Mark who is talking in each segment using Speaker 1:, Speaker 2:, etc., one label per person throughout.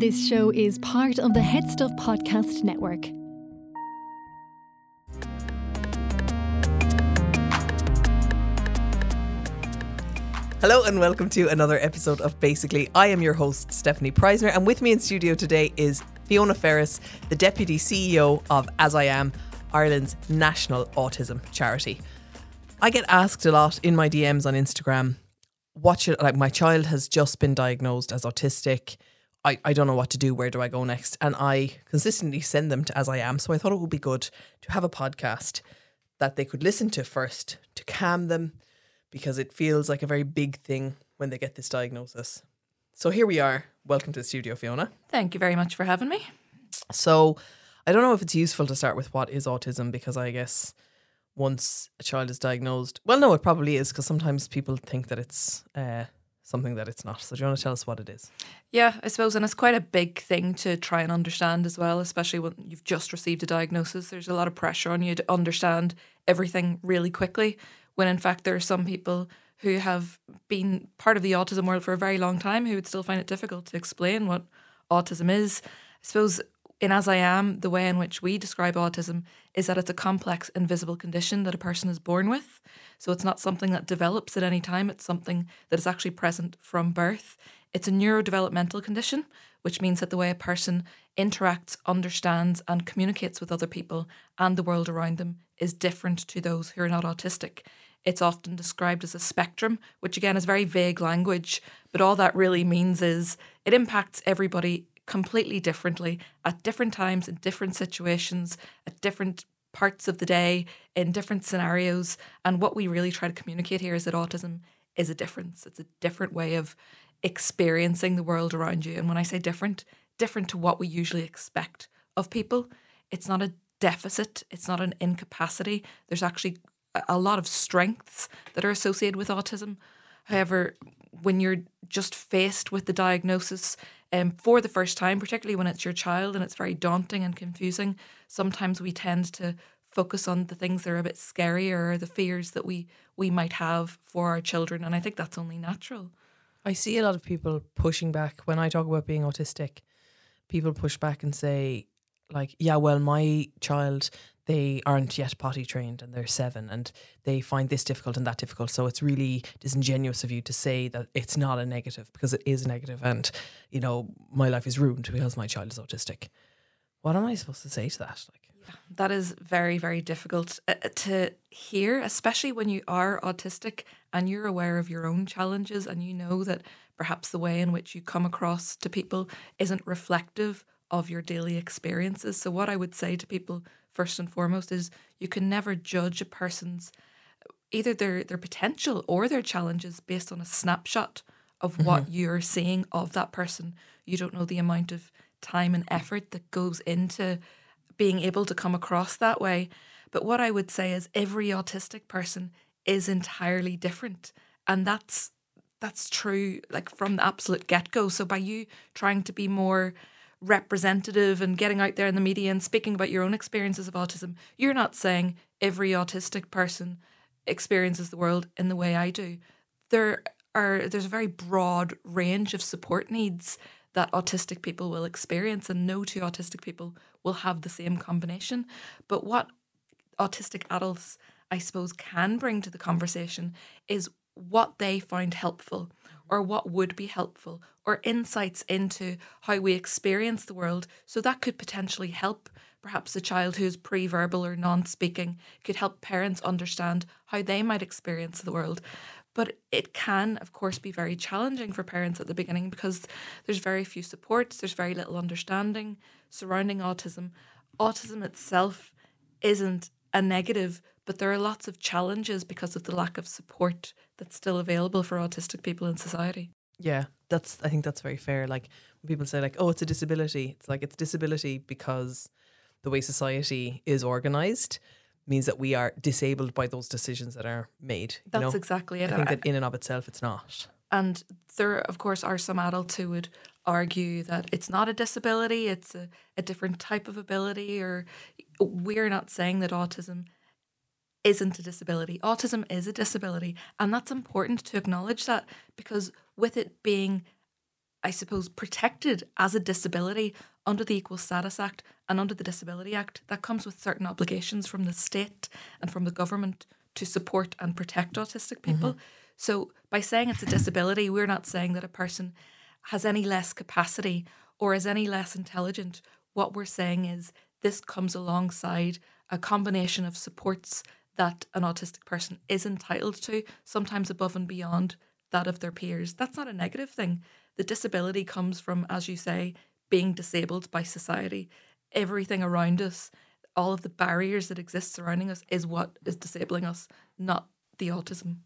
Speaker 1: This show is part of the HeadStuff Podcast Network.
Speaker 2: Hello and welcome to another episode of Basically. I am your host, Stefanie Preissner, and with me in studio today is Fiona Ferris, the Deputy CEO of As I Am, Ireland's national autism charity. I get asked a lot in my DMs on Instagram, what should, like, my child has just been diagnosed as autistic. I, I don't know what to do. Where do I go next? And I consistently send them to As I Am. So I thought it would be good to have a podcast that they could listen to first to calm them because it feels like a very big thing when they get this diagnosis. So here we are. Welcome to the studio, Fiona.
Speaker 3: Thank you very much for having me.
Speaker 2: So I don't know if it's useful to start with what is autism because I guess once a child is diagnosed, well, no, it probably is because sometimes people think that it's uh, something that it's not. So do you want to tell us what it is?
Speaker 3: Yeah, I suppose, and it's quite a big thing to try and understand as well, especially when you've just received a diagnosis. There's a lot of pressure on you to understand everything really quickly, when in fact there are some people who have been part of the autism world for a very long time who would still find it difficult to explain what autism is. I suppose in As I Am, the way in which we describe autism is that it's a complex, invisible condition that a person is born with. So it's not something that develops at any time, it's something that is actually present from birth. It's a neurodevelopmental condition, which means that the way a person interacts, understands, and communicates with other people and the world around them is different to those who are not autistic. It's often described as a spectrum, which again is very vague language, but all that really means is it impacts everybody completely differently at different times, in different situations, at different parts of the day, in different scenarios. And what we really try to communicate here is that autism is a difference. It's a different way of experiencing the world around you. And when I say different, different to what we usually expect of people. It's not a deficit, it's not an incapacity. There's actually a lot of strengths that are associated with autism. However, when you're just faced with the diagnosis um, for the first time, particularly when it's your child and it's very daunting and confusing, sometimes we tend to focus on the things that are a bit scarier or the fears that we we might have for our children. And I think that's only natural.
Speaker 2: I see a lot of people pushing back when I talk about being autistic. People push back and say, like, yeah, well, my child, they aren't yet potty trained and they're seven and they find this difficult and that difficult. So it's really disingenuous of you to say that it's not a negative because it is negative a and, you know, my life is ruined because my child is autistic. What am I supposed to say to that? Like,
Speaker 3: That is very, very difficult uh, to hear, especially when you are autistic and you're aware of your own challenges and you know that perhaps the way in which you come across to people isn't reflective of your daily experiences. So, what I would say to people first and foremost is you can never judge a person's either their, their potential or their challenges based on a snapshot of what mm-hmm. you're seeing of that person. You don't know the amount of time and effort that goes into being able to come across that way. But what I would say is every autistic person is entirely different. And that's that's true like from the absolute get-go. So by you trying to be more representative and getting out there in the media and speaking about your own experiences of autism, you're not saying every autistic person experiences the world in the way I do. There are there's a very broad range of support needs that autistic people will experience and no two autistic people will have the same combination. But what autistic adults I suppose can bring to the conversation is what they find helpful or what would be helpful or insights into how we experience the world. So that could potentially help perhaps a child who's pre verbal or non speaking, could help parents understand how they might experience the world. But it can, of course, be very challenging for parents at the beginning because there's very few supports, there's very little understanding surrounding autism. Autism itself isn't a negative, but there are lots of challenges because of the lack of support that's still available for autistic people in society.
Speaker 2: yeah, that's, I think that's very fair. Like, when people say, like, oh, it's a disability, it's like it's disability because the way society is organized means that we are disabled by those decisions that are made. You
Speaker 3: That's
Speaker 2: know?
Speaker 3: exactly it. I think
Speaker 2: that in and of itself, it's not.
Speaker 3: And there, of course, are some adults who would argue that it's not a disability, it's a, a different type of ability, or we're not saying that autism isn't a disability. Autism is a disability. And that's important to acknowledge that because with it being I suppose, protected as a disability under the Equal Status Act and under the Disability Act. That comes with certain obligations from the state and from the government to support and protect autistic mm-hmm. people. So, by saying it's a disability, we're not saying that a person has any less capacity or is any less intelligent. What we're saying is this comes alongside a combination of supports that an autistic person is entitled to, sometimes above and beyond that of their peers. That's not a negative thing. The disability comes from, as you say, being disabled by society. Everything around us, all of the barriers that exist surrounding us, is what is disabling us, not the autism.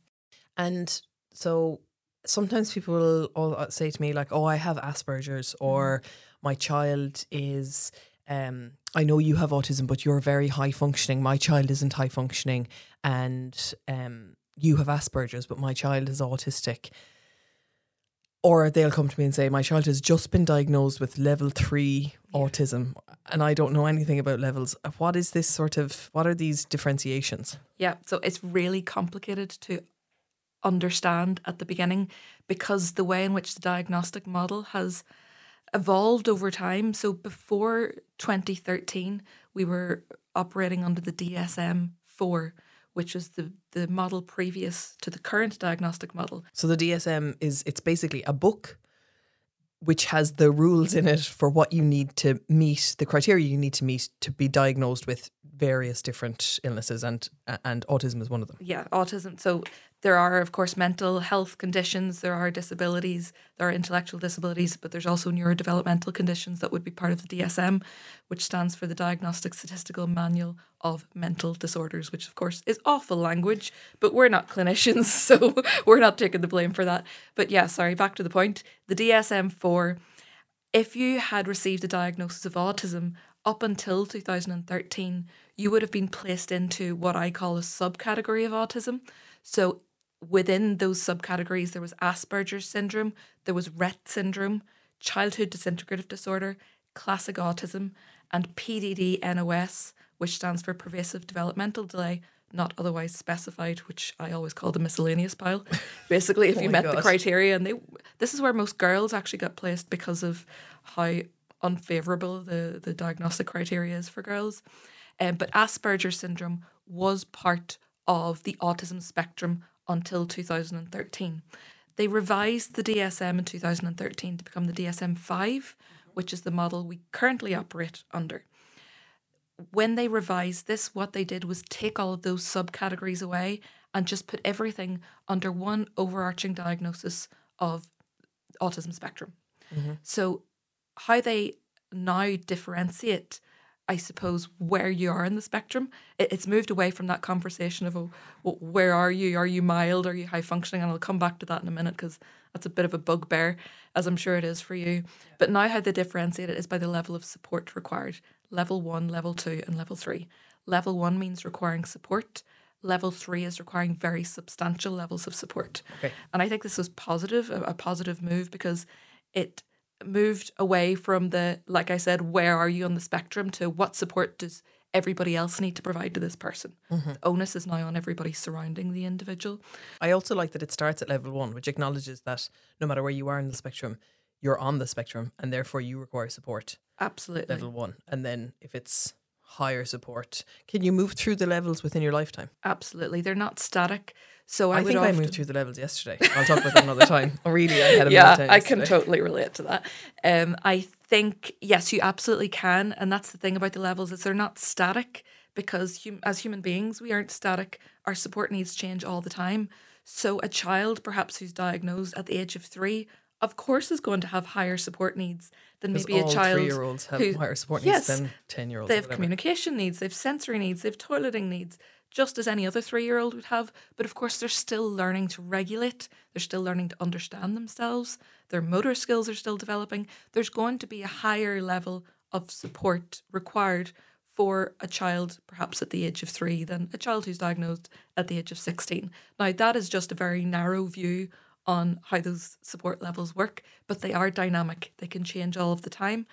Speaker 2: And so sometimes people will uh, say to me like, "Oh, I have Asperger's," or "My child is." Um, I know you have autism, but you're very high functioning. My child isn't high functioning, and um, you have Asperger's, but my child is autistic. Or they'll come to me and say, My child has just been diagnosed with level three autism, and I don't know anything about levels. What is this sort of, what are these differentiations?
Speaker 3: Yeah, so it's really complicated to understand at the beginning because the way in which the diagnostic model has evolved over time. So before 2013, we were operating under the DSM 4, which was the, the model previous to the current diagnostic model.
Speaker 2: So the DSM is it's basically a book which has the rules in it for what you need to meet, the criteria you need to meet to be diagnosed with various different illnesses and and autism is one of them.
Speaker 3: Yeah, autism. So there are of course mental health conditions, there are disabilities, there are intellectual disabilities, but there's also neurodevelopmental conditions that would be part of the DSM, which stands for the Diagnostic Statistical Manual of Mental Disorders, which of course is awful language, but we're not clinicians, so we're not taking the blame for that. But yeah, sorry, back to the point. The DSM 4 if you had received a diagnosis of autism up until 2013, you would have been placed into what I call a subcategory of autism. So within those subcategories, there was Asperger's syndrome, there was Rett syndrome, childhood disintegrative disorder, classic autism, and PDD NOS, which stands for pervasive developmental delay, not otherwise specified, which I always call the miscellaneous pile. Basically, if
Speaker 2: Oh
Speaker 3: you met the criteria, and they, this is where most girls actually got placed because of how unfavorable the the diagnostic criteria is for girls. Um, but Asperger's syndrome was part of the autism spectrum until 2013. They revised the DSM in 2013 to become the DSM 5, which is the model we currently operate under when they revised this, what they did was take all of those subcategories away and just put everything under one overarching diagnosis of autism spectrum. Mm-hmm. So, how they now differentiate, I suppose, where you are in the spectrum, it, it's moved away from that conversation of, oh, well, where are you? Are you mild? Are you high functioning? And I'll come back to that in a minute because that's a bit of a bugbear, as I'm sure it is for you. But now, how they differentiate it is by the level of support required level one, level two, and level three. Level one means requiring support. Level three is requiring very substantial levels of support.
Speaker 2: Okay.
Speaker 3: And I think this was positive, a, a positive move because it moved away from the, like I said, where are you on the spectrum to what support does everybody else need to provide to this person. The onus is now on everybody surrounding the individual.
Speaker 2: I also like that it starts at level one, which acknowledges that no matter where you are in the spectrum, you're on the spectrum and therefore you require support.
Speaker 3: Absolutely.
Speaker 2: Level one. And then if it's higher support, can you move through the levels within your lifetime?
Speaker 3: Absolutely. They're not static. So I,
Speaker 2: I,
Speaker 3: would
Speaker 2: think
Speaker 3: often,
Speaker 2: I moved through the levels yesterday. I'll talk about that another time. Really, I had a
Speaker 3: yeah, I can totally relate to that. Um, I think yes, you absolutely can, and that's the thing about the levels is they're not static because hum- as human beings we aren't static. Our support needs change all the time. So a child, perhaps who's diagnosed at the age of three, of course, is going to have higher support needs than maybe a child.
Speaker 2: three-year-olds have
Speaker 3: who-
Speaker 2: higher support
Speaker 3: yes,
Speaker 2: needs than ten-year-olds.
Speaker 3: They have communication needs, they have sensory needs, they have toileting needs, just as any other three year old would have. But of course, they're still learning to regulate, they're still learning to understand themselves, their motor skills are still developing. There's going to be a higher level of support required for a child, perhaps at the age of three, than a child who's diagnosed at the age of 16. Now, that is just a very narrow view on how those support levels work, but they are dynamic. They can change all of the time.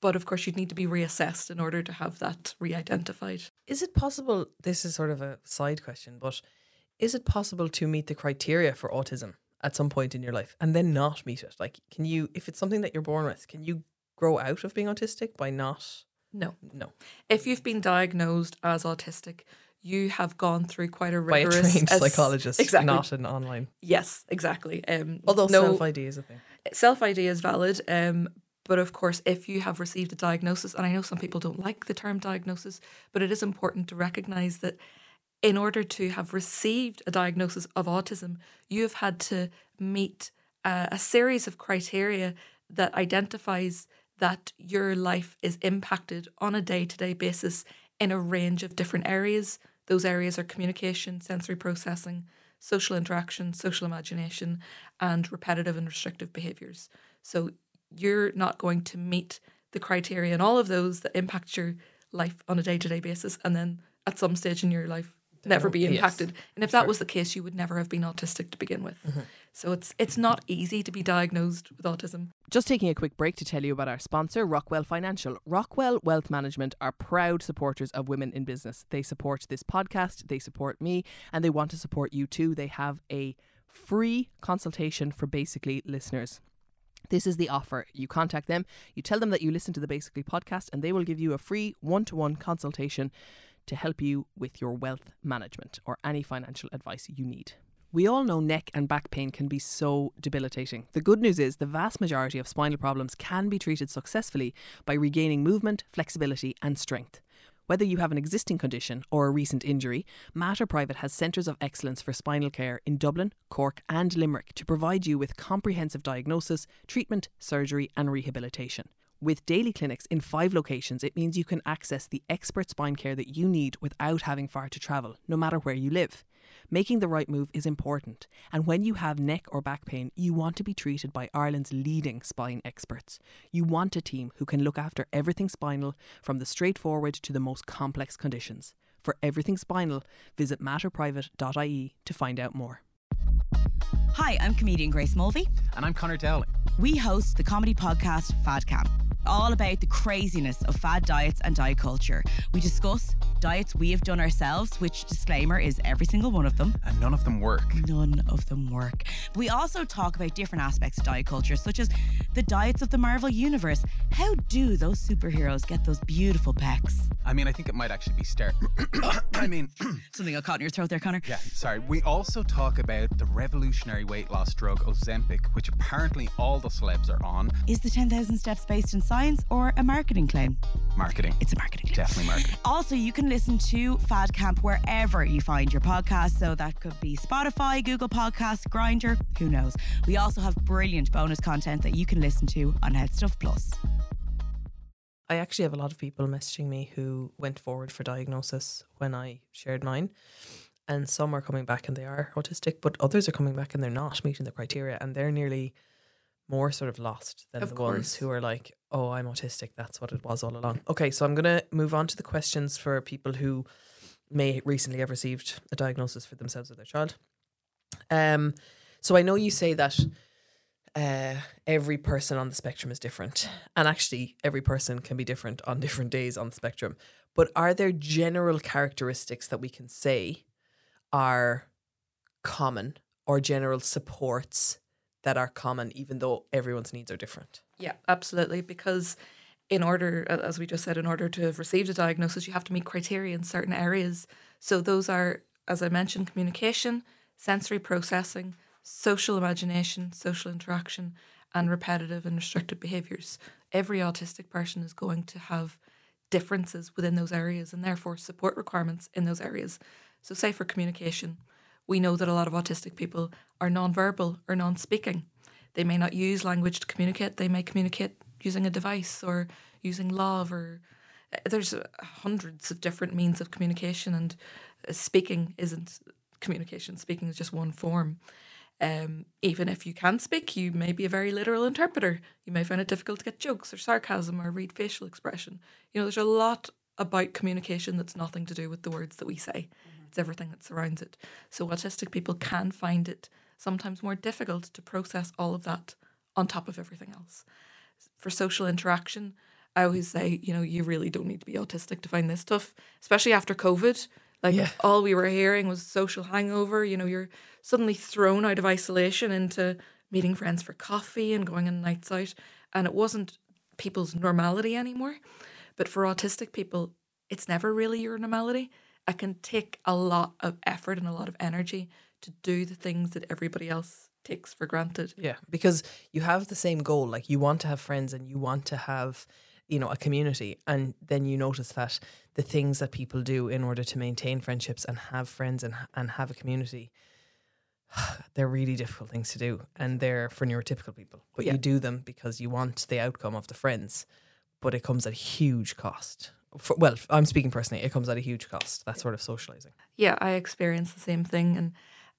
Speaker 3: But of course, you'd need to be reassessed in order to have that re identified.
Speaker 2: Is it possible? This is sort of a side question, but is it possible to meet the criteria for autism at some point in your life and then not meet it? Like, can you, if it's something that you're born with, can you grow out of being autistic by not?
Speaker 3: No.
Speaker 2: No.
Speaker 3: If you've been diagnosed as autistic, you have gone through quite a rigorous
Speaker 2: By a trained
Speaker 3: ass-
Speaker 2: psychologist,
Speaker 3: Exactly.
Speaker 2: not an online.
Speaker 3: Yes, exactly. Um,
Speaker 2: Although
Speaker 3: no,
Speaker 2: self ID is a thing.
Speaker 3: self ID is valid. Um, but of course, if you have received a diagnosis, and I know some people don't like the term diagnosis, but it is important to recognize that in order to have received a diagnosis of autism, you have had to meet uh, a series of criteria that identifies that your life is impacted on a day to day basis in a range of different areas. Those areas are communication, sensory processing, social interaction, social imagination, and repetitive and restrictive behaviors. So you're not going to meet the criteria in all of those that impact your life on a day to day basis, and then at some stage in your life never be
Speaker 2: Yes.
Speaker 3: impacted. And if that was the case, you would never have been autistic to begin with. Mm-hmm. So it's it's not easy to be diagnosed with autism.
Speaker 4: Just taking a quick break to tell you about our sponsor, Rockwell Financial. Rockwell Wealth Management are proud supporters of women in business. They support this podcast, they support me, and they want to support you too. They have a free consultation for basically listeners. This is the offer. You contact them, you tell them that you listen to the Basically podcast, and they will give you a free one to one consultation to help you with your wealth management or any financial advice you need. We all know neck and back pain can be so debilitating. The good news is the vast majority of spinal problems can be treated successfully by regaining movement, flexibility, and strength. Whether you have an existing condition or a recent injury, Mater Private has centres of excellence for spinal care in Dublin, Cork, and Limerick to provide you with comprehensive diagnosis, treatment, surgery, and rehabilitation. With daily clinics in five locations, it means you can access the expert spine care that you need without having far to travel, no matter where you live. Making the right move is important, and when you have neck or back pain, you want to be treated by Ireland's leading spine experts. You want a team who can look after everything spinal, from the straightforward to the most complex conditions. For everything spinal, visit materprivate.ie to find out more.
Speaker 5: Hi, I'm comedian Grace Mulvey.
Speaker 6: And I'm Connor Dowling.
Speaker 5: We host the comedy podcast Fad Camp, all about the craziness of fad diets and diet culture. We discuss diets we have done ourselves, which disclaimer is every single one of them.
Speaker 6: And none of them work.
Speaker 5: None of them work. We also talk about different aspects of diet culture, such as the diets of the Marvel Universe. How do those superheroes get those beautiful pecs?
Speaker 6: I mean, I think it might actually be start. I mean,
Speaker 5: Something got caught in your throat there, Connor.
Speaker 6: yeah, sorry. We also talk about the revolutionary weight loss drug Ozempic, which apparently all the celebs are on.
Speaker 5: Is the 10,000 steps based in science or a marketing claim?
Speaker 6: Marketing.
Speaker 5: It's a marketing claim.
Speaker 6: Definitely marketing.
Speaker 5: Also, you can listen to Fad Camp wherever you find your podcast. So that could be Spotify, Google Podcasts, Grindr, who knows. We also have brilliant bonus content that you can listen to on HeadStuff Plus.
Speaker 2: I actually have a lot of people messaging me who went forward for diagnosis when I shared mine. And some are coming back and they are autistic, but others are coming back and they're not meeting the criteria and they're nearly more sort of lost than
Speaker 3: Of
Speaker 2: the
Speaker 3: course.
Speaker 2: ones who are like, oh, I'm autistic. That's what it was all along. Okay, so I'm going to move on to the questions for people who may recently have received a diagnosis for themselves or their child. Um, so I know you say that uh, every person on the spectrum is different. And actually, every person can be different on different days on the spectrum. But are there general characteristics that we can say are common or general supports that are common, even though everyone's needs are different?
Speaker 3: Yeah, absolutely. Because in order, as we just said, in order to have received a diagnosis, you have to meet criteria in certain areas. So those are, as I mentioned, communication, sensory processing, social imagination, social interaction, and repetitive and restricted behaviors. Every autistic person is going to have differences within those areas and therefore support requirements in those areas. So, say for communication, we know that a lot of autistic people are non-verbal or non-speaking. They may not use language to communicate. They may communicate using a device or using Lámh or uh, there's uh, hundreds of different means of communication and uh, speaking isn't communication. Speaking is just one form. Um, even if you can speak, you may be a very literal interpreter. You may find it difficult to get jokes or sarcasm or read facial expression. You know, there's a lot about communication that's nothing to do with the words that we say. It's everything that surrounds it. So autistic people can find it sometimes more difficult to process all of that on top of everything else. For social interaction, I always say, you know, you really don't need to be autistic to find this tough, especially after COVID. Like
Speaker 2: Yeah.
Speaker 3: all we were hearing was social hangover. You know, you're suddenly thrown out of isolation into meeting friends for coffee and going on nights out. And it wasn't people's normality anymore. But for autistic people, it's never really your normality. It can take a lot of effort and a lot of energy to do the things that everybody else takes for granted.
Speaker 2: Yeah, because you have the same goal. Like you want to have friends and you want to have, you know, a community. And then you notice that the things that people do in order to maintain friendships and have friends and, and have a community, they're really difficult things to do. And they're for neurotypical people. But
Speaker 3: Yeah.
Speaker 2: you do them because you want the outcome of the friends. But it comes at a huge cost. For, well, I'm speaking personally, it comes at a huge cost, that sort of socializing.
Speaker 3: Yeah, I experienced the same thing. And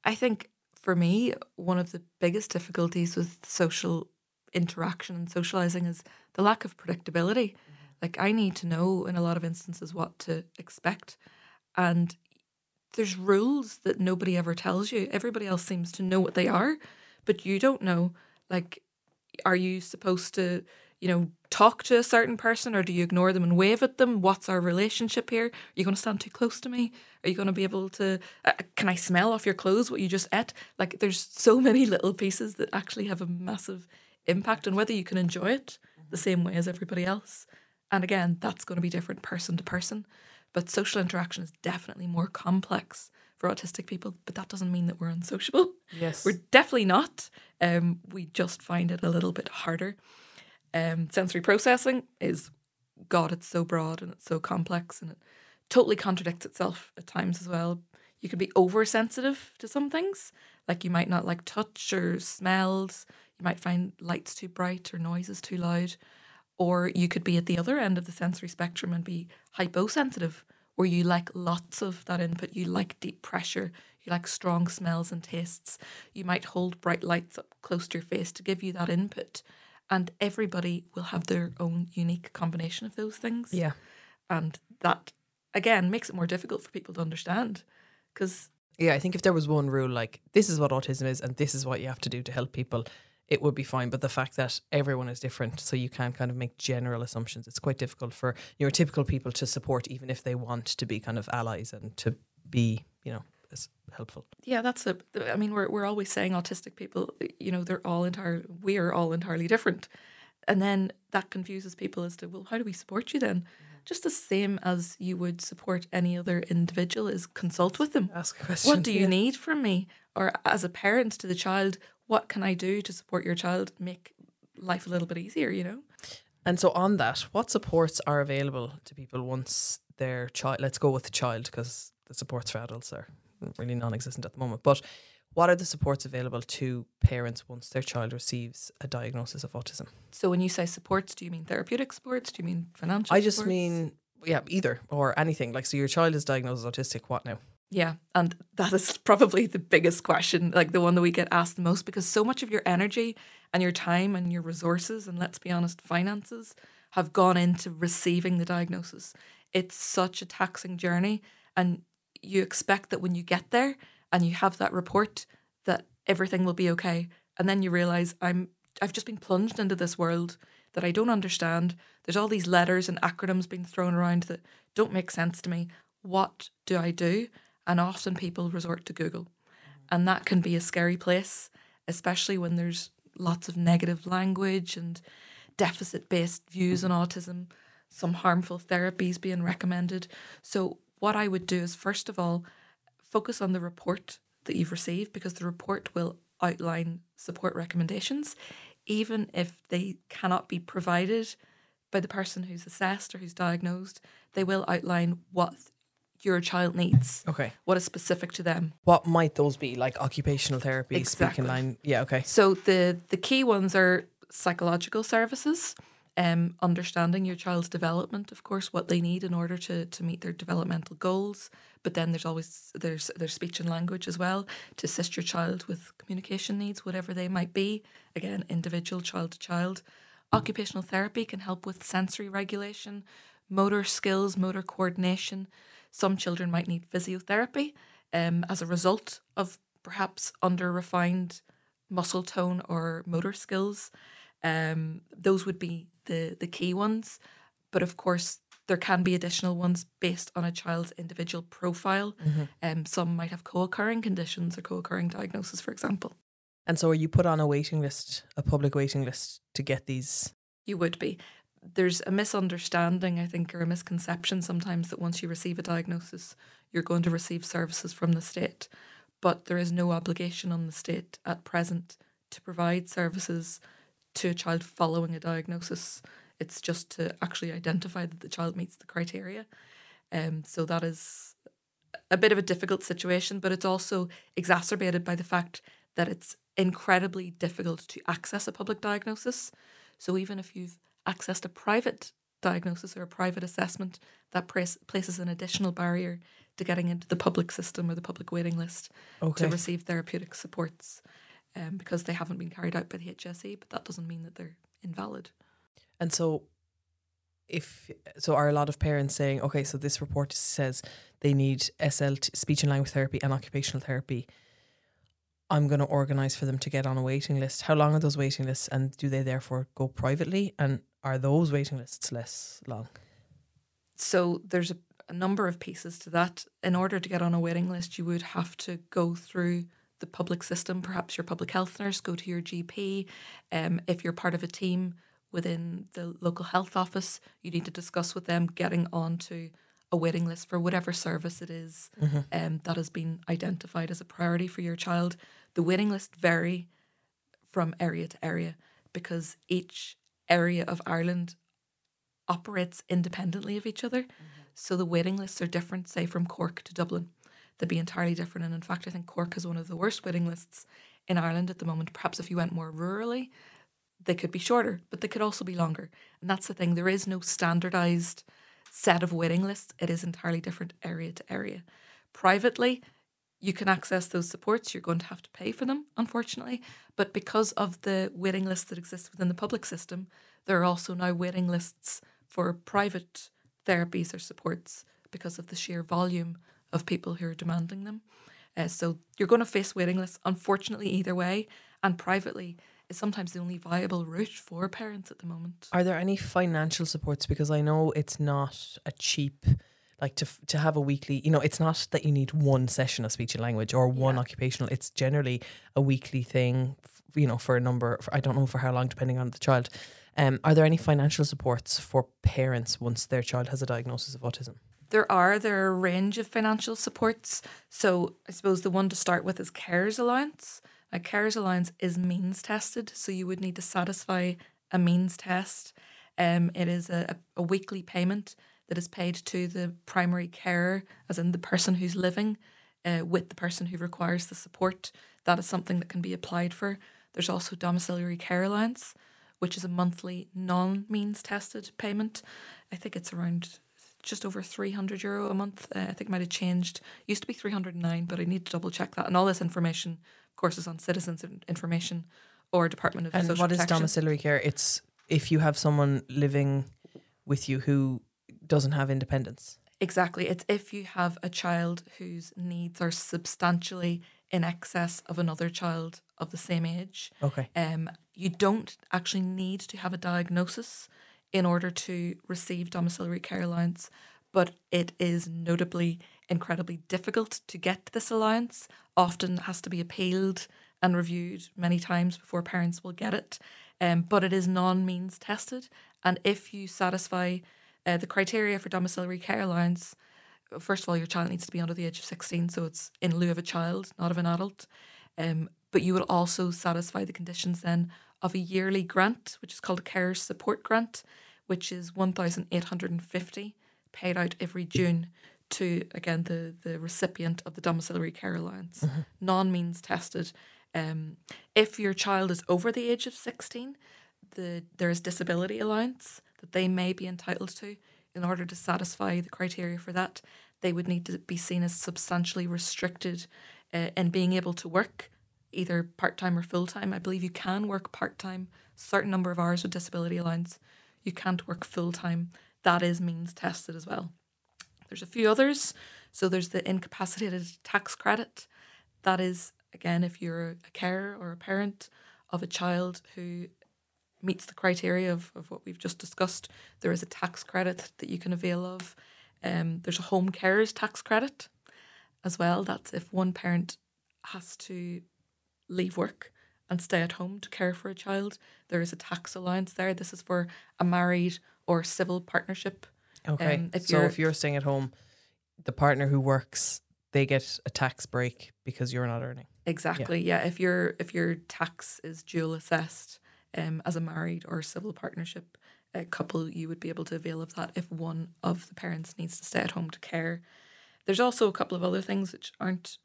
Speaker 3: I think for me, one of the biggest difficulties with social interaction and socializing is the lack of predictability. Mm-hmm. Like, I need to know in a lot of instances what to expect. And there's rules that nobody ever tells you. Everybody else seems to know what they are, but you don't know. Like, are you supposed to, you know, talk to a certain person or do you ignore them and wave at them? What's our relationship here? Are you going to stand too close to me? Are you going to be able to, uh, can I smell off your clothes what you just ate? Like, there's so many little pieces that actually have a massive impact on whether you can enjoy it the same way as everybody else. And again, that's going to be different person to person. But social interaction is definitely more complex for autistic people, but that doesn't mean that we're unsociable.
Speaker 2: Yes.
Speaker 3: We're definitely not. Um, we just find it a little bit harder. Um, sensory processing is, God, it's so broad and it's so complex and it totally contradicts itself at times as well. You could be oversensitive to some things, like you might not like touch or smells. You might find lights too bright or noises too loud. Or you could be at the other end of the sensory spectrum and be hyposensitive, where you like lots of that input. You like deep pressure, you like strong smells and tastes. You might hold bright lights up close to your face to give you that input. And everybody will have their own unique combination of those things.
Speaker 2: Yeah.
Speaker 3: And that, again, makes it more difficult for people to understand. Because
Speaker 2: Yeah, I think if there was one rule like this is what autism is and this is what you have to do to help people, it would be fine. But the fact that everyone is different, so you can't kind of make general assumptions. It's quite difficult for neurotypical people to support, even if they want to be kind of allies and to be, you know, as helpful.
Speaker 3: Yeah, that's a. I mean, we're we're always saying autistic people, you know, they're all entirely. We are all entirely different, and then that confuses people as to well, how do we support you then? Mm-hmm. Just the same as you would support any other individual is consult with them.
Speaker 2: Ask a question.
Speaker 3: What do you
Speaker 2: yeah.
Speaker 3: need from me? Or as a parent to the child, what can I do to support your child, make life a little bit easier? You know.
Speaker 2: And so on that, what supports are available to people once their child? Let's go with the child because the supports for adults are really non-existent at the moment. But what are the supports available to parents once their child receives a diagnosis of autism?
Speaker 3: So when you say supports, do you mean therapeutic supports? Do you mean financial?
Speaker 2: I just
Speaker 3: supports?
Speaker 2: mean, yeah, either or anything. Like, so your child is diagnosed as autistic. What now?
Speaker 3: Yeah, and that is probably the biggest question, like the one that we get asked the most, because so much of your energy and your time and your resources, and let's be honest, finances, have gone into receiving the diagnosis. It's such a taxing journey, and you expect that when you get there and you have that report, that everything will be okay, and then you realize I'm I've just been plunged into this world that I don't understand. There's all these letters and acronyms being thrown around that don't make sense to me. What do I do? And often people resort to Google. And that can be a scary place, especially when there's lots of negative language and deficit based views on autism, some harmful therapies being recommended. So, what I would do is, first of all, focus on the report that you've received because the report will outline support recommendations, even if they cannot be provided by the person who's assessed or who's diagnosed. They will outline what your child needs,
Speaker 2: Okay.
Speaker 3: what is specific to them.
Speaker 2: What might those be? Like occupational therapy,
Speaker 3: Exactly.
Speaker 2: speaking line. Yeah, okay.
Speaker 3: So the the key ones are psychological services, um, understanding your child's development, of course, what they need in order to to meet their developmental goals. But then there's always there's there's speech and language as well to assist your child with communication needs, whatever they might be. Again, individual, child to child. Occupational therapy can help with sensory regulation, motor skills, motor coordination. Some children might need physiotherapy um, as a result of perhaps under refined muscle tone or motor skills. Um, those would be the the key ones. But of course, There can be additional ones based on a child's individual profile. Um, some might have co occurring conditions or co occurring diagnosis, for example.
Speaker 2: And so are you put on a waiting list, a public waiting list to get these?
Speaker 3: You would be. There's a misunderstanding, I think, or a misconception sometimes that once you receive a diagnosis, you're going to receive services from the state. But there is no obligation on the state at present to provide services to a child following a diagnosis. It's just to actually identify that the child meets the criteria. Um, so that is a bit of a difficult situation, but it's also exacerbated by the fact that it's incredibly difficult to access a public diagnosis. So even if you've accessed a private diagnosis or a private assessment, that place, places an additional barrier to getting into the public system or the public waiting list
Speaker 2: Okay.
Speaker 3: to receive therapeutic supports um, because they haven't been carried out by the HSE, but that doesn't mean that they're invalid.
Speaker 2: And so, if so, are a lot of parents saying, okay, so this report says they need SLT, speech and language therapy, and occupational therapy. I'm going to organise for them to get on a waiting list. How long are those waiting lists, and do they therefore go privately? And are those waiting lists less long?
Speaker 3: So there's a, a number of pieces to that. In order to get on a waiting list, you would have to go through the public system, perhaps your public health nurse, go to your GP. Um, if you're part of a team within the local health office, you need to discuss with them getting onto a waiting list for whatever service it is, um, that has been identified as a priority for your child. The waiting list vary from area to area because each area of Ireland operates independently of each other. So the waiting lists are different, say from Cork to Dublin. They'd be entirely different. And in fact, I think Cork has one of the worst waiting lists in Ireland at the moment. Perhaps if you went more rurally, they could be shorter, but they could also be longer. And that's the thing. There is no standardized set of waiting lists. It is entirely different area to area. Privately, you can access those supports. You're going to have to pay for them, unfortunately. But because of the waiting lists that exist within the public system, there are also now waiting lists for private therapies or supports because of the sheer volume of people who are demanding them. Uh, so you're going to face waiting lists, unfortunately, either way. And privately is sometimes the only viable route for parents at the moment.
Speaker 2: Are there any financial supports? Because I know it's not a cheap, like to to have a weekly. You know, it's not that you need one session of speech and language or one
Speaker 3: Yeah.
Speaker 2: occupational. It's generally a weekly thing. You know, for a number. For, I don't know for how long, depending on the child. Um, are there any financial supports for parents once their child has a diagnosis of autism?
Speaker 3: There are there are a range of financial supports. So I suppose the one to start with is carers allowance. A carers allowance is means tested, so you would need to satisfy a means test. Um, it is a, a, weekly payment that is paid to the primary carer, as in the person who's living uh, with the person who requires the support. That is something that can be applied for. There's also domiciliary care allowance, which is a monthly non means tested payment. I think it's around just over 300 euro a month. Uh, I think it might have changed. Used to be 309, but I need to double check that. And all this information, of course, is on Citizens Information or Department of
Speaker 2: And
Speaker 3: Social
Speaker 2: what is
Speaker 3: Protection.
Speaker 2: domiciliary care? It's if you have someone living with you who doesn't have independence.
Speaker 3: Exactly. It's if you have a child whose needs are substantially in excess of another child of the same age.
Speaker 2: Okay.
Speaker 3: Um, you don't actually need to have a diagnosis in order to receive domiciliary care allowance, but it is notably incredibly difficult to get this allowance. Often has to be appealed and reviewed many times before parents will get it. Um, but it is non-means tested, and if you satisfy uh, the criteria for domiciliary care allowance, first of all, your child needs to be under the age of 16, so it's in lieu of a child, not of an adult. Um, but you will also satisfy the conditions then of a yearly grant, which is called a Care Support Grant, which is 1,850 paid out every June to, again, the, the recipient of the domiciliary care allowance, non means tested. Um, if your child is over the age of 16, the, there is disability allowance that they may be entitled to. In order to satisfy the criteria for that, they would need to be seen as substantially restricted uh, in being able to work either part time or full time. I believe you can work part time, certain number of hours with disability allowance. You can't work full time. That is means tested as well. There's a few others. So there's the incapacitated tax credit. That is, again, if you're a carer or a parent of a child who meets the criteria of, of what we've just discussed, there is a tax credit that you can avail of. Um, there's a home carers tax credit as well. That's if one parent has to leave work and stay at home to care for a child, there is a tax allowance there. This is for a married or civil partnership.
Speaker 2: Okay.
Speaker 3: Um, if
Speaker 2: so
Speaker 3: you're-
Speaker 2: if you're staying at home, the partner who works, they get a tax break because you're not earning.
Speaker 3: Exactly. Yeah. If your if your tax is dual assessed um, as a married or civil partnership uh, couple, you would be able to avail of that if one of the parents needs to stay at home to care. There's also a couple of other things which aren't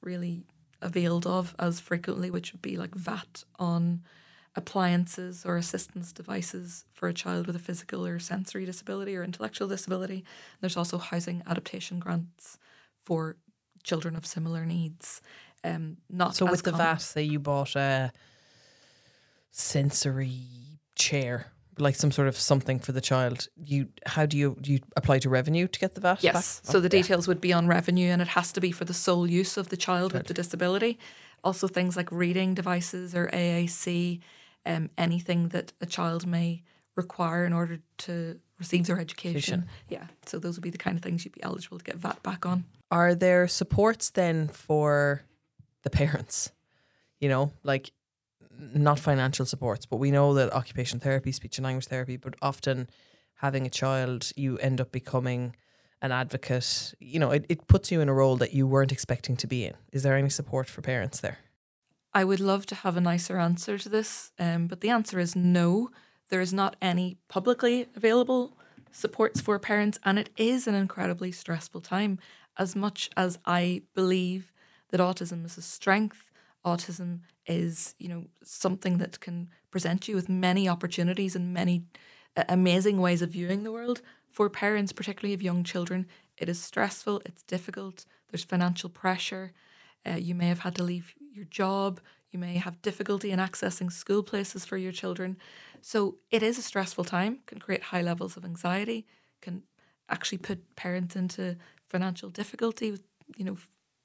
Speaker 3: really availed of as frequently, which would be like VAT on appliances or assistance devices for a child with a physical or sensory disability or intellectual disability. There's also housing adaptation grants for children of similar needs. Um, not
Speaker 2: So with the
Speaker 3: common.
Speaker 2: VAT, say you bought a sensory chair, like some sort of something for the child. You how do you do you apply to revenue to get the VAT?
Speaker 3: Yes.
Speaker 2: back?
Speaker 3: So the
Speaker 2: Okay.
Speaker 3: details would be on revenue and it has to be for the sole use of the child with the disability. Also, things like reading devices or AAC, um, anything that a child may require in order to receive their education. Yeah. So those would be the kind of things you'd be eligible to get VAT back on.
Speaker 2: Are there supports then for the parents? You know, like not financial supports, but we know that occupational therapy, speech and language therapy, but often having a child, you end up becoming an advocate. You know, it, it puts you in a role that you weren't expecting to be in. Is there any support for parents there?
Speaker 3: I would love to have a nicer answer to this, um, but the answer is no. There is not any publicly available supports for parents, and it is an incredibly stressful time. As much as I believe that autism is a strength, autism is, you know, something that can present you with many opportunities and many uh, amazing ways of viewing the world. For parents, particularly of young children, it is stressful, it's difficult, there's financial pressure. Uh, you may have had to leave your job. You may have difficulty in accessing school places for your children. So it is a stressful time, can create high levels of anxiety, can actually put parents into financial difficulty with, you know,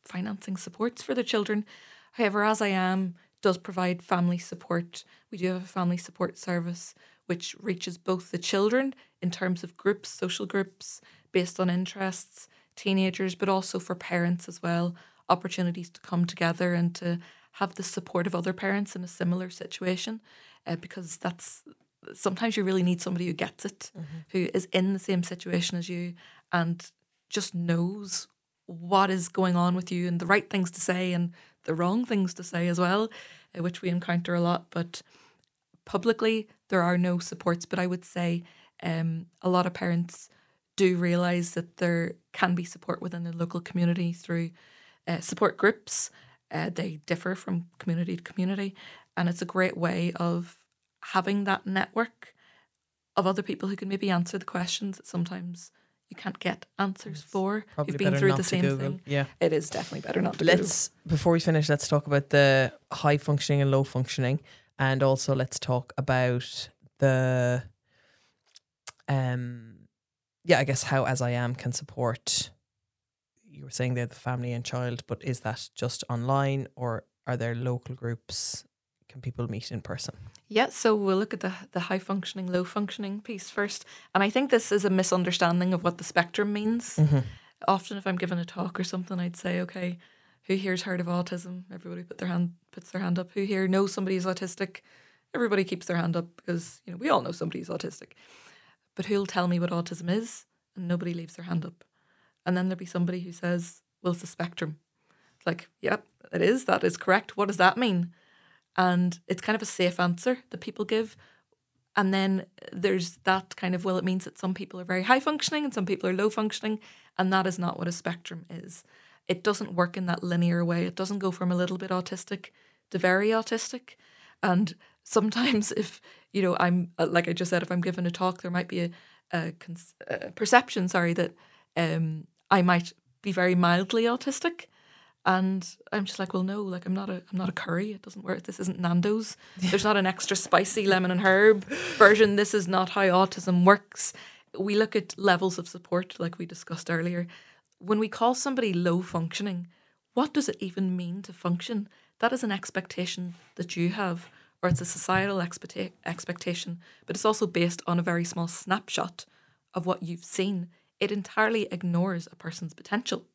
Speaker 3: financing supports for their children. However, as I am does provide family support. We do have a family support service which reaches both the children in terms of groups, social groups based on interests, teenagers, but also for parents as well, opportunities to come together and to have the support of other parents in a similar situation uh, because that's sometimes you really need somebody who gets it, who is in the same situation as you and just knows what is going on with you and the right things to say and the wrong things to say as well, uh, which we encounter a lot. But publicly, there are no supports. But I would say um, a lot of parents do realise that there can be support within the local community through uh, support groups. Uh, they differ from community to community, and it's a great way of having that network of other people who can maybe answer the questions that sometimes you can't get answers for.
Speaker 2: Probably
Speaker 3: You've been through the same
Speaker 2: Google.
Speaker 3: thing.
Speaker 2: Yeah.
Speaker 3: It is definitely better not to Google.
Speaker 2: Let's before we finish, let's talk about the high functioning and low functioning, and also let's talk about the um yeah, I guess how as I am can support you were saying they're the family and child, but is that just online or are there local groups? Can people meet in person?
Speaker 3: Yeah, so we'll look at the the high functioning, low functioning piece first. And I think this is a misunderstanding of what the spectrum means. Mm-hmm. Often if I'm giving a talk or something, I'd say, okay, who here's heard of autism? Everybody put their hand puts their hand up. Who here knows somebody somebody's autistic? Everybody keeps their hand up because, you know, we all know somebody somebody's autistic. But who'll tell me what autism is? And nobody leaves their hand up. And then there'll be somebody who says, Well, it's a spectrum. It's like, yep, it is. That is correct. What does that mean? And it's kind of a safe answer that people give. And then there's that kind of, well, it means that some people are very high functioning and some people are low functioning. And that is not what a spectrum is. It doesn't work in that linear way. It doesn't go from a little bit autistic to very autistic. And sometimes, if, you know, I'm, uh, like I just said, if I'm given a talk, there might be a, a, cons- a perception, sorry, that um, I might be very mildly autistic and I'm just like, well, no, like I'm not a I'm not a curry. It doesn't work. This isn't Nando's. There's not an extra spicy lemon and herb version. This is not how autism works. We look at levels of support, like we discussed earlier. When we call somebody low functioning, what does it even mean to function? That is an expectation that you have or it's a societal expecta- expectation, but it's also based on a very small snapshot of what you've seen. It entirely ignores a person's potential.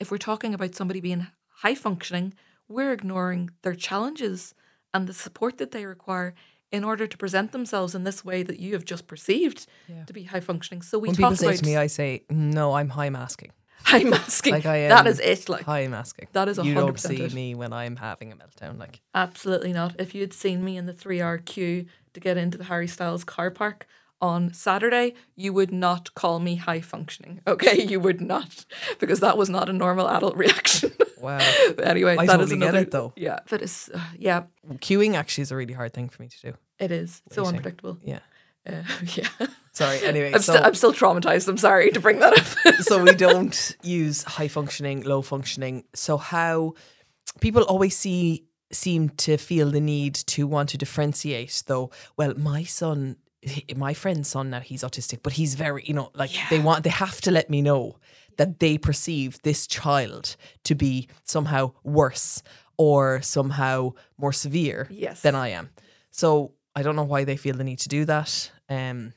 Speaker 3: If we're talking about somebody being high functioning, we're ignoring their challenges and the support that they require in order to present themselves in this way that you have just perceived
Speaker 2: Yeah.
Speaker 3: to be high functioning. So we
Speaker 2: When
Speaker 3: talk
Speaker 2: people say
Speaker 3: about
Speaker 2: to me, I say, no, I'm high masking.
Speaker 3: high masking.
Speaker 2: Like I am
Speaker 3: that is it. Like
Speaker 2: high masking.
Speaker 3: That is a
Speaker 2: You don't
Speaker 3: 100%
Speaker 2: see
Speaker 3: it.
Speaker 2: me when I'm having a meltdown. Like
Speaker 3: Absolutely not. If you had seen me in the three hour queue to get into the Harry Styles car park on Saturday, you would not call me high functioning. Okay, you would not, because that was not a normal adult reaction.
Speaker 2: wow.
Speaker 3: But anyway,
Speaker 2: I
Speaker 3: that is
Speaker 2: totally get
Speaker 3: another.
Speaker 2: it, though.
Speaker 3: Yeah, but it's uh, yeah,
Speaker 2: Queuing actually is a really hard thing for me to do.
Speaker 3: it is so unpredictable.
Speaker 2: Yeah.
Speaker 3: Uh, yeah,
Speaker 2: Sorry. Anyway,
Speaker 3: I'm,
Speaker 2: so
Speaker 3: still I'm still traumatized. I'm sorry to bring that up.
Speaker 2: so we don't use high functioning, low functioning. So how people always see seem to feel the need to want to differentiate though. Well, my son my friend's son now he's autistic, but he's very, you know, like they want they have to let me know that they perceive this child to be somehow worse or somehow more severe
Speaker 3: Yes.
Speaker 2: than I am. So I don't know why they feel the need to do that. Um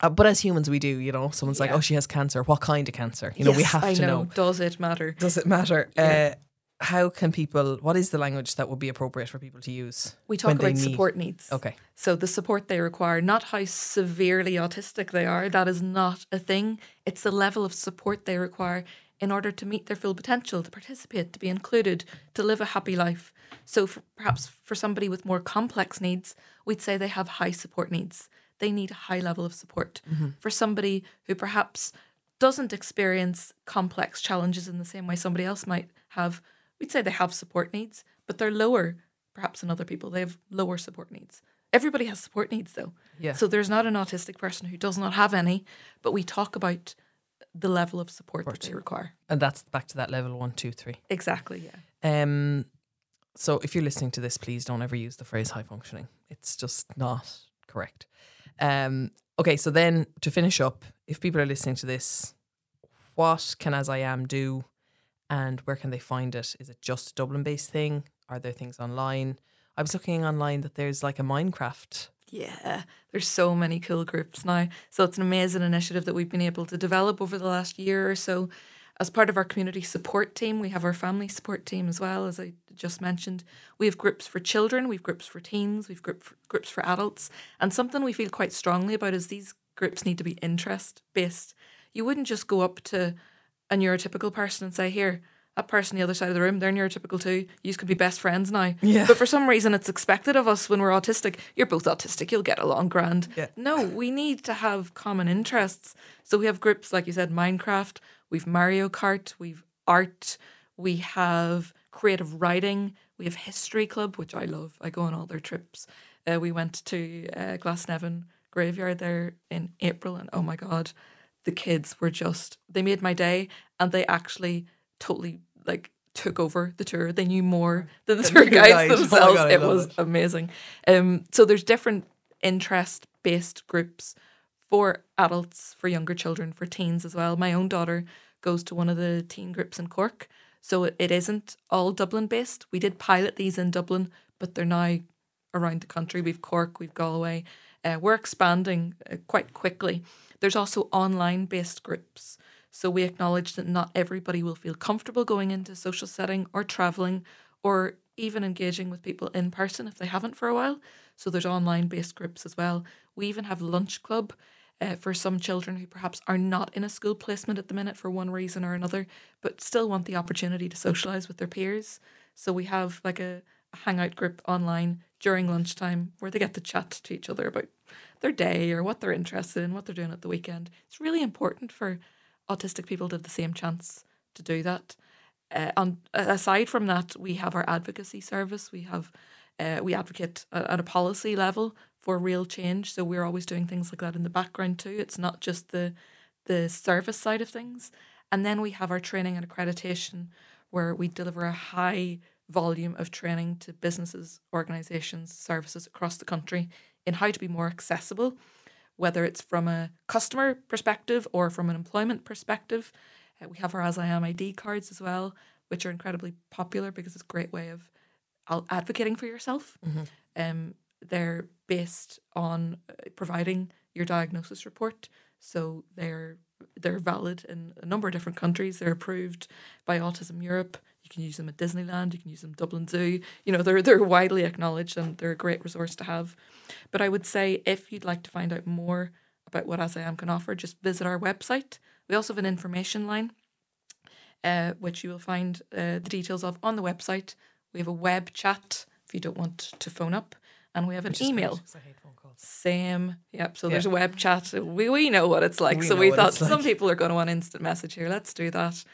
Speaker 2: uh, but as humans, we do, you know. Someone's like, "Oh, she has cancer. What kind of cancer?" You know, we have
Speaker 3: I
Speaker 2: to know.
Speaker 3: Does it matter?
Speaker 2: Does it matter?
Speaker 3: Yeah.
Speaker 2: Uh, how can people? What is the language that would be appropriate for people to use?
Speaker 3: We talk
Speaker 2: when they
Speaker 3: about
Speaker 2: need-
Speaker 3: support needs.
Speaker 2: Okay.
Speaker 3: So the support they require, not how severely autistic they are, that is not a thing. It's the level of support they require in order to meet their full potential, to participate, to be included, to live a happy life. So for, perhaps for somebody with more complex needs, we'd say they have high support needs. They need a high level of support. Mm-hmm. For somebody who perhaps doesn't experience complex challenges in the same way somebody else might have, we'd say they have support needs, but they're lower perhaps than other people. They have lower support needs. Everybody has support needs though.
Speaker 2: Yeah.
Speaker 3: So there's not an autistic person who does not have any, but we talk about the level of support that they require.
Speaker 2: And that's back to that level one, two, three.
Speaker 3: Exactly, yeah.
Speaker 2: Um, so if you're listening to this, please don't ever use the phrase high functioning. It's just not correct. Um, okay, so then to finish up, if people are listening to this, what can As I Am do and where can they find it? Is it just a Dublin based thing? Are there things online? I was looking online that there's like a Minecraft.
Speaker 3: Yeah, there's so many cool groups now. So it's an amazing initiative that we've been able to develop over the last year or so. As part of our community support team, we have our family support team as well, as I just mentioned. We have groups for children, we've groups for teens, we've group for, groups for adults. And something we feel quite strongly about is these groups need to be interest based. You wouldn't just go up to a neurotypical person and say, Here, that person the other side of the room, they're neurotypical too. You could be best friends now.
Speaker 2: Yeah.
Speaker 3: But for some reason, it's expected of us when we're autistic. You're both autistic. You'll get along grand.
Speaker 2: Yeah.
Speaker 3: No, we need to have common interests. So we have groups like you said, Minecraft. We've Mario Kart. We've art. We have creative writing. We have history club, which I love. I go on all their trips. Uh, we went to uh, Glasnevin graveyard there in April, and oh my god, the kids were just they made my day, and they actually totally like took over the tour. They knew more than the
Speaker 2: Than
Speaker 3: tour guides
Speaker 2: guide. Oh
Speaker 3: themselves.
Speaker 2: God,
Speaker 3: it was
Speaker 2: it.
Speaker 3: amazing. Um, so there's different interest based groups for adults, for younger children, for teens as well. My own daughter goes to one of the teen groups in Cork. So it, it isn't all Dublin based. We did pilot these in Dublin, but they're now around the country. We've Cork, we've Galway. Uh, we're expanding uh, quite quickly. There's also online based groups. So we acknowledge that not everybody will feel comfortable going into a social setting or traveling or even engaging with people in person if they haven't for a while. So there's online based groups as well. We even have lunch club uh, for some children who perhaps are not in a school placement at the minute for one reason or another, but still want the opportunity to socialise with their peers. So we have like a, a hangout group online during lunchtime where they get to chat to each other about their day or what they're interested in, what they're doing at the weekend. It's really important for autistic people to have the same chance to do that. Uh, on aside from that, we have our advocacy service. We have uh, we advocate at a policy level for real change. So we're always doing things like that in the background too. It's not just the the service side of things. And then we have our training and accreditation, where we deliver a high volume of training to businesses, organizations, services across the country in how to be more accessible, whether it's from a customer perspective or from an employment perspective. Uh, we have our As I Am ID cards as well, which are incredibly popular because it's a great way of advocating for yourself. Um, they're based on uh, providing your diagnosis report, so they're they're valid in a number of different countries. They're approved by Autism Europe. You can use them at Disneyland. You can use them at Dublin Zoo. You know they're they're widely acknowledged and they're a great resource to have. But I would say if you'd like to find out more about what As I Am can offer, just visit our website. We also have an information line uh, which you will find uh, the details of on the website. We have a web chat if you don't want to phone up, and we have an email. Same, yep. So there's a web chat. We we know what it's like.
Speaker 2: We
Speaker 3: so we thought some
Speaker 2: like.
Speaker 3: people are going to want instant message here. Let's do that.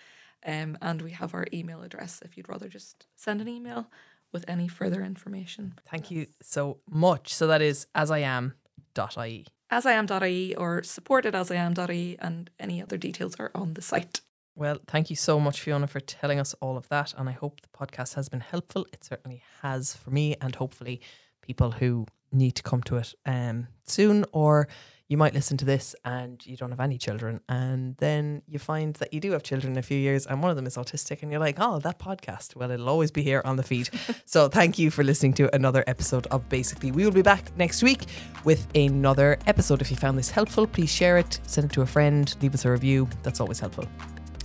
Speaker 3: Um, and we have our email address if you'd rather just send an email with any further information.
Speaker 2: Thank you so much. So that is as I am dot ie.
Speaker 3: As I am.ie or supported as I am.ie, and any other details are on the site.
Speaker 2: Well, thank you so much, Fiona, for telling us all of that. And I hope the podcast has been helpful. It certainly has for me, and hopefully, people who need to come to it um, soon, or you might listen to this and you don't have any children, and then you find that you do have children in a few years, and one of them is autistic, and you're like, oh, that podcast. Well, it'll always be here on the feed. so, thank you for listening to another episode of Basically. We will be back next week with another episode. If you found this helpful, please share it, send it to a friend, leave us a review. That's always helpful.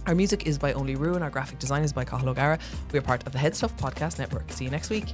Speaker 2: Our music is by Only Ruin. Our graphic design is by Cathal O'Gara. We are part of the HeadStuff Podcast Network. See you next week.